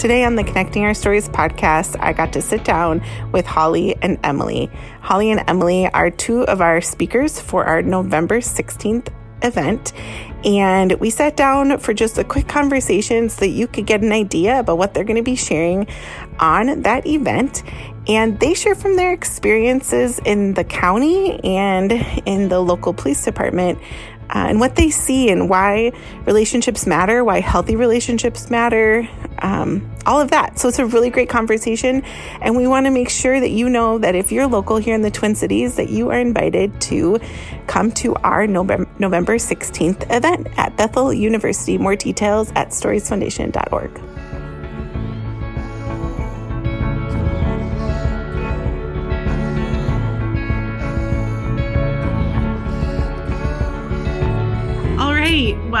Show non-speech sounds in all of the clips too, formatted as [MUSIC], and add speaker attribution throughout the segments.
Speaker 1: Today on the Connecting Our Stories podcast, I got to sit down with Holly and Emily. Holly and Emily are two of our speakers for our November 16th event. And we sat down for just a quick conversation so that you could get an idea about what they're going to be sharing on that event. And they share from their experiences in the county and in the local police department uh, and what they see and why relationships matter, why healthy relationships matter, um, all of that. So it's a really great conversation. And we want to make sure that you know that if you're local here in the Twin Cities, that you are invited to come to our November, November 16th event at Bethel University. More details at storiesfoundation.org.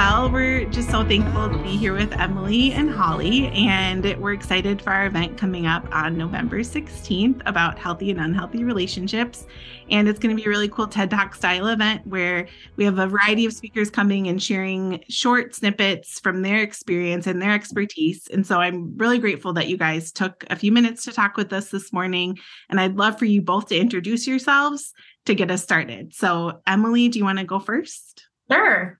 Speaker 1: Well, we're just so thankful to be here with Emily and Holly, and we're excited for our event coming up on November 16th about healthy and unhealthy relationships. And it's going to be a really cool TED Talk style event where we have a variety of speakers coming and sharing short snippets from their experience and their expertise. And so I'm really grateful that you guys took a few minutes to talk with us this morning. And I'd love for you both to introduce yourselves to get us started. So, Emily, do you want to go first?
Speaker 2: Sure.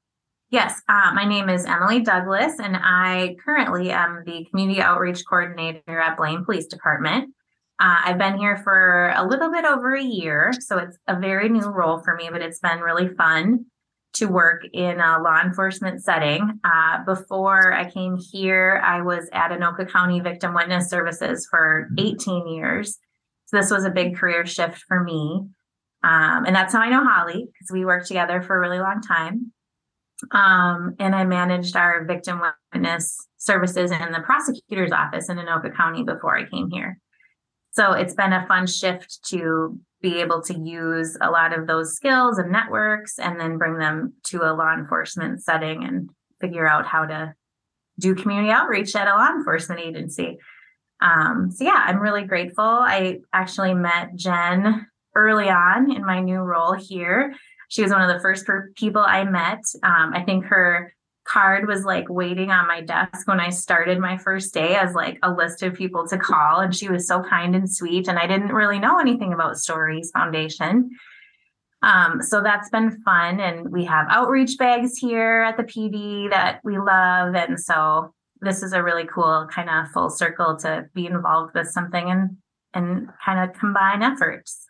Speaker 2: Yes, uh, my name is Emily Douglas, and I currently am the Community Outreach Coordinator at Blaine Police Department. Uh, I've been here for a little bit over a year, so it's a very new role for me, but it's been really fun to work in a law enforcement setting. Uh, before I came here, I was at Anoka County Victim Witness Services for 18 years. So this was a big career shift for me. Um, and that's how I know Holly, because we worked together for a really long time. Um, and I managed our victim witness services in the prosecutor's office in Anoka County before I came here. So it's been a fun shift to be able to use a lot of those skills and networks and then bring them to a law enforcement setting and figure out how to do community outreach at a law enforcement agency. Um, so yeah, I'm really grateful. I actually met Jen early on in my new role here she was one of the first people I met. Um, I think her card was like waiting on my desk when I started my first day as like a list of people to call. And she was so kind and sweet. And I didn't really know anything about Stories Foundation. Um, so that's been fun. And we have outreach bags here at the PD that we love. And so this is a really cool kind of full circle to be involved with something and and kind of combine efforts.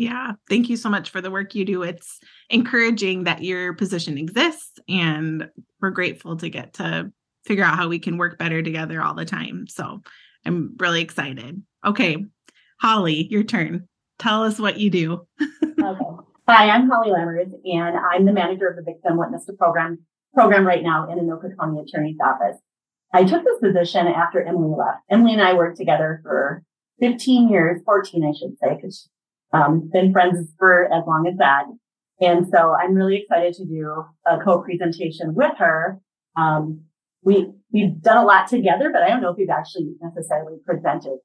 Speaker 1: Yeah. Thank you so much for the work you do. It's encouraging that your position exists, and we're grateful to get to figure out how we can work better together all the time. So I'm really excited. Okay. Holly, your turn. Tell us what you do. [LAUGHS]
Speaker 3: okay. Hi, I'm Holly Lammers, and I'm the manager of the Victim Witness to Program program right now in Anoka County Attorney's Office. I took this position after Emily left. Emily and I worked together for 15 years, 14, I should say, because um, been friends for as long as that. And so I'm really excited to do a co-presentation with her. Um, we, we've done a lot together, but I don't know if we've actually necessarily presented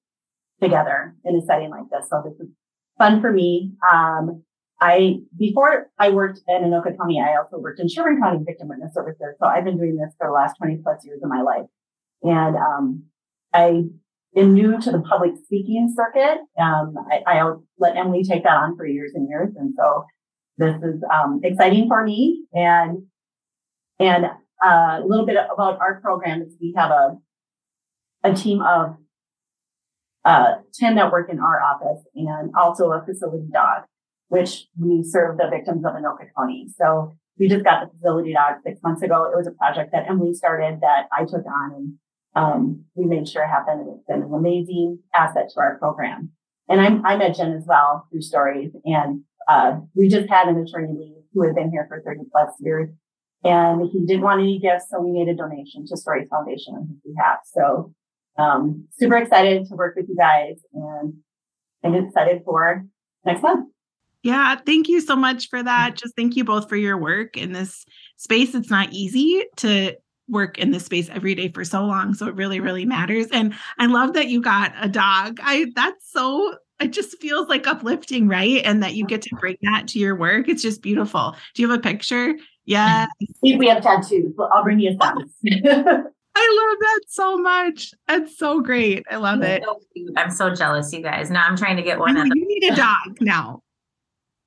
Speaker 3: together in a setting like this. So this is fun for me. Um, I, before I worked in Anoka County, I also worked in Sherburne County Victim Witness Services. So I've been doing this for the last 20 plus years of my life. And, um, I been new to the public speaking circuit. Um, I, I let Emily take that on for years and years. And so this is um, exciting for me. And, and uh, a little bit about our program is we have a, a team of uh, 10 that work in our office and also a facility dog, which we serve the victims of Anoka County. So we just got the facility dog six months ago. It was a project that Emily started that I took on and um, we made sure it happened and it's been an amazing asset to our program. And I'm, I met Jen as well through stories and, uh, we just had an attorney leave who had been here for 30 plus years and he didn't want any gifts. So we made a donation to Stories Foundation on his behalf. So, um, super excited to work with you guys and, and excited for next month.
Speaker 1: Yeah, thank you so much for that. Just thank you both for your work in this space. It's not easy to work in this space every day for so long so it really really matters and i love that you got a dog i that's so it just feels like uplifting right and that you get to bring that to your work it's just beautiful do you have a picture yeah
Speaker 3: we have tattoos but i'll bring you oh. some [LAUGHS]
Speaker 1: I love that so much. That's so great. I love it.
Speaker 2: So I'm so jealous, you guys. Now I'm trying to get one.
Speaker 1: You need a dog now.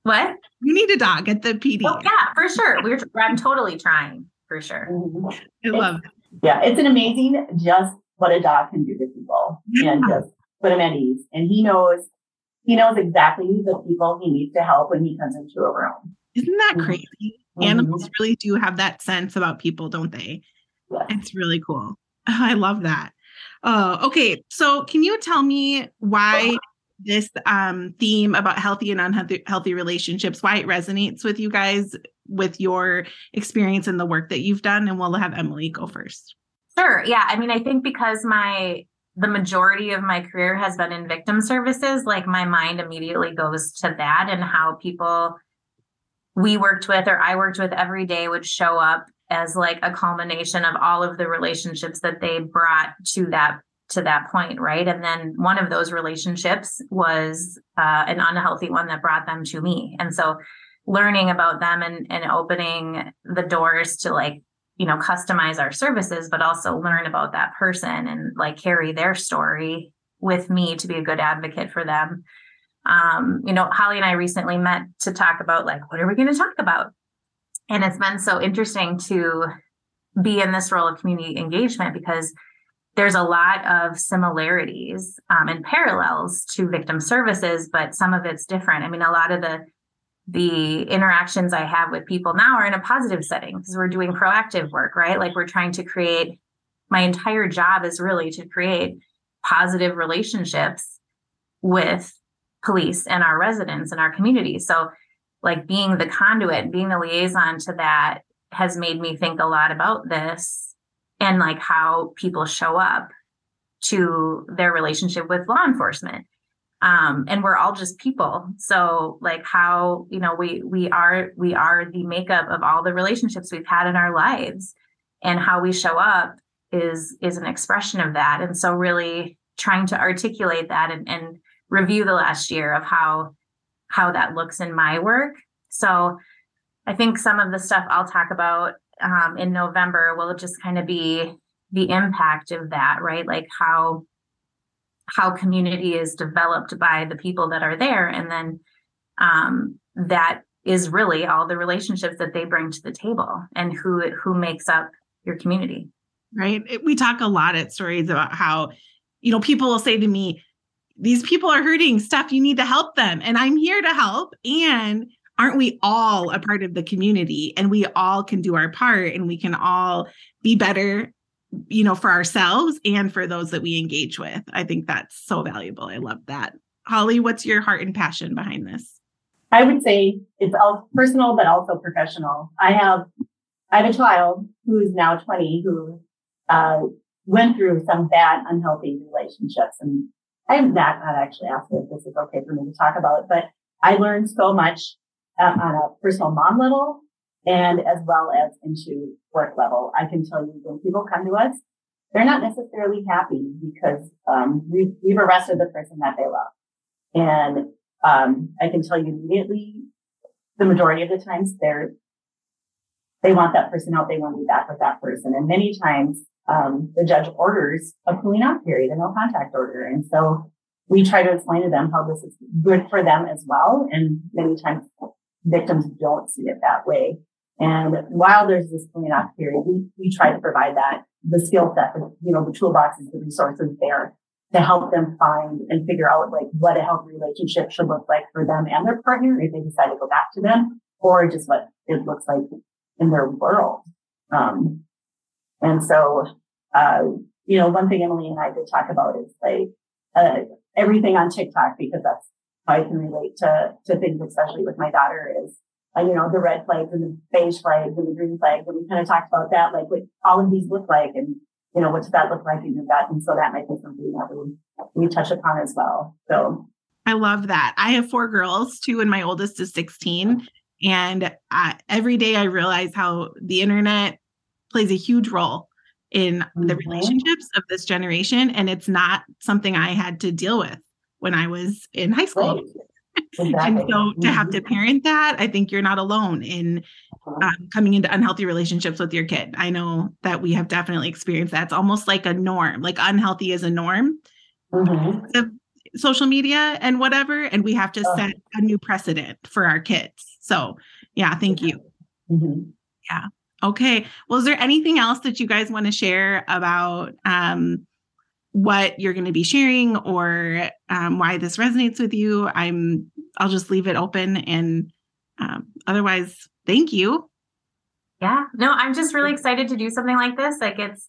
Speaker 2: What?
Speaker 1: You need a dog at the PD.
Speaker 2: Oh, yeah, for sure. We're I'm totally trying for sure.
Speaker 1: Mm-hmm. I love it.
Speaker 3: Yeah, it's an amazing just what a dog can do to people yeah. and just put him at ease. And he knows he knows exactly the people he needs to help when he comes into a room.
Speaker 1: Isn't that mm-hmm. crazy? Mm-hmm. Animals really do have that sense about people, don't they? Yes. It's really cool. [LAUGHS] I love that. Uh, okay, so can you tell me why this um, theme about healthy and unhealthy healthy relationships, why it resonates with you guys with your experience and the work that you've done? And we'll have Emily go first.
Speaker 2: Sure. Yeah. I mean, I think because my the majority of my career has been in victim services, like my mind immediately goes to that and how people we worked with or I worked with every day would show up as like a culmination of all of the relationships that they brought to that to that point right and then one of those relationships was uh, an unhealthy one that brought them to me and so learning about them and, and opening the doors to like you know customize our services but also learn about that person and like carry their story with me to be a good advocate for them. Um, you know holly and i recently met to talk about like what are we going to talk about? And it's been so interesting to be in this role of community engagement because there's a lot of similarities um, and parallels to victim services but some of it's different. I mean a lot of the the interactions I have with people now are in a positive setting because we're doing proactive work, right? Like we're trying to create, my entire job is really to create positive relationships with police and our residents and our community. So, like being the conduit, being the liaison to that has made me think a lot about this and like how people show up to their relationship with law enforcement um, and we're all just people. So like how you know we we are we are the makeup of all the relationships we've had in our lives. And how we show up is is an expression of that. And so really trying to articulate that and, and review the last year of how how that looks in my work. So i think some of the stuff i'll talk about um, in november will just kind of be the impact of that right? Like how how community is developed by the people that are there. And then um, that is really all the relationships that they bring to the table and who who makes up your community.
Speaker 1: Right? We talk a lot at stories about how you know people will say to me these people are hurting. Stuff you need to help them. And i'm here to help. And aren't we all a part of the community? And we all can do our part and we can all be better you know, for ourselves and for those that we engage with. I think that's so valuable. I love that. Holly, what's your heart and passion behind this?
Speaker 3: I would say it's all personal, but also professional. I have, I have a child who is now 20 who, uh, went through some bad, unhealthy relationships. And I'm not, not actually asking if this is okay for me to talk about, but I learned so much uh, on a personal mom level and as well as into work level. I can tell you when people come to us, they're not necessarily happy because um, we've, we've arrested the person that they love. And um, I can tell you immediately, the majority of the times they're they want that person out. They want to be back with that person. And many times um, the judge orders a cooling off period, a no contact order. And so we try to explain to them how this is good for them as well. And many times victims don't see it that way. And while there's this cleaning up period, we, we try to provide that, the skill set, you know, the toolboxes, the resources there to help them find and figure out like what a healthy relationship should look like for them and their partner if they decide to go back to them or just what it looks like in their world. Um, and so, uh, you know, one thing Emily and I did talk about is like, uh, everything on TikTok because that's how I can relate to, to things, especially with my daughter is uh, you know, the red flags and the beige flags and the green flags. And we kind of talked about that, like what all of these look like and, you know, what does that look like in your gut? And so that might be something that we, we touch upon as well. So
Speaker 1: I love that. I have four girls, two, and my oldest is 16. And uh, every day I realize how the internet plays a huge role in mm-hmm. the relationships of this generation. And it's not something I had to deal with when I was in high school. Right. Exactly. and so to have to mm-hmm. parent that, I think you're not alone in um, coming into unhealthy relationships with your kid. I know that we have definitely experienced that. It's almost like a norm, like unhealthy is a norm. Mm-hmm. Social media and whatever, and we have to oh. set a new precedent for our kids. So, yeah, thank you. Mm-hmm. Yeah. Okay. Well, is there anything else that you guys want to share about um, what you're going to be sharing or um, why this resonates with you? I'm. I'll just leave it open, and um, otherwise, thank you.
Speaker 2: Yeah. No, I'm just really excited to do something like this. Like it's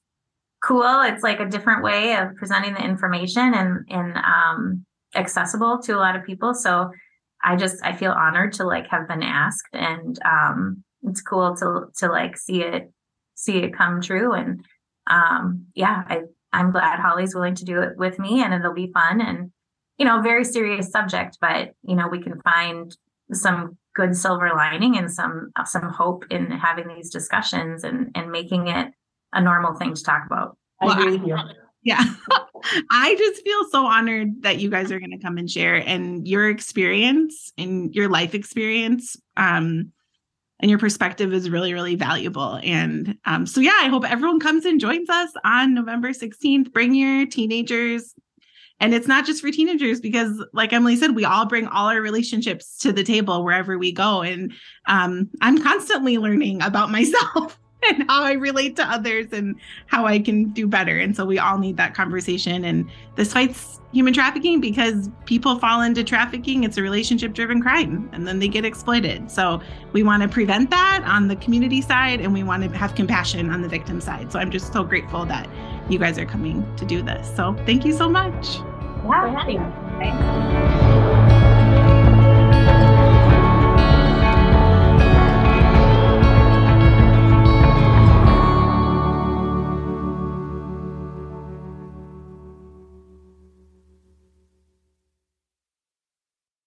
Speaker 2: cool. It's like a different way of presenting the information and and um, accessible to a lot of people. So I just I feel honored to like have been asked and um it's cool to to like see it see it come true and um yeah i i'm glad holly's willing to do it with me and it'll be fun and you know very serious subject but you know we can find some good silver lining and some some hope in having these discussions and and making it a normal thing to talk about
Speaker 3: I agree with you.
Speaker 1: Yeah. [LAUGHS] I just feel so honored that you guys are going to come and share and your experience and your life experience um and your perspective is really, really valuable. And um, so, yeah, I hope everyone comes and joins us on November 16th. Bring your teenagers. And it's not just for teenagers because, like Emily said, we all bring all our relationships to the table wherever we go. And um, I'm constantly learning about [LAUGHS] myself. [LAUGHS] and how I relate to others and how I can do better. And so we all need that conversation. And this fights human trafficking because people fall into trafficking. It's a relationship driven crime and then they get exploited. So we want to prevent that on the community side and we want to have compassion on the victim side. So I'm just so grateful that you guys are coming to do this. So thank you so much.
Speaker 2: Yeah.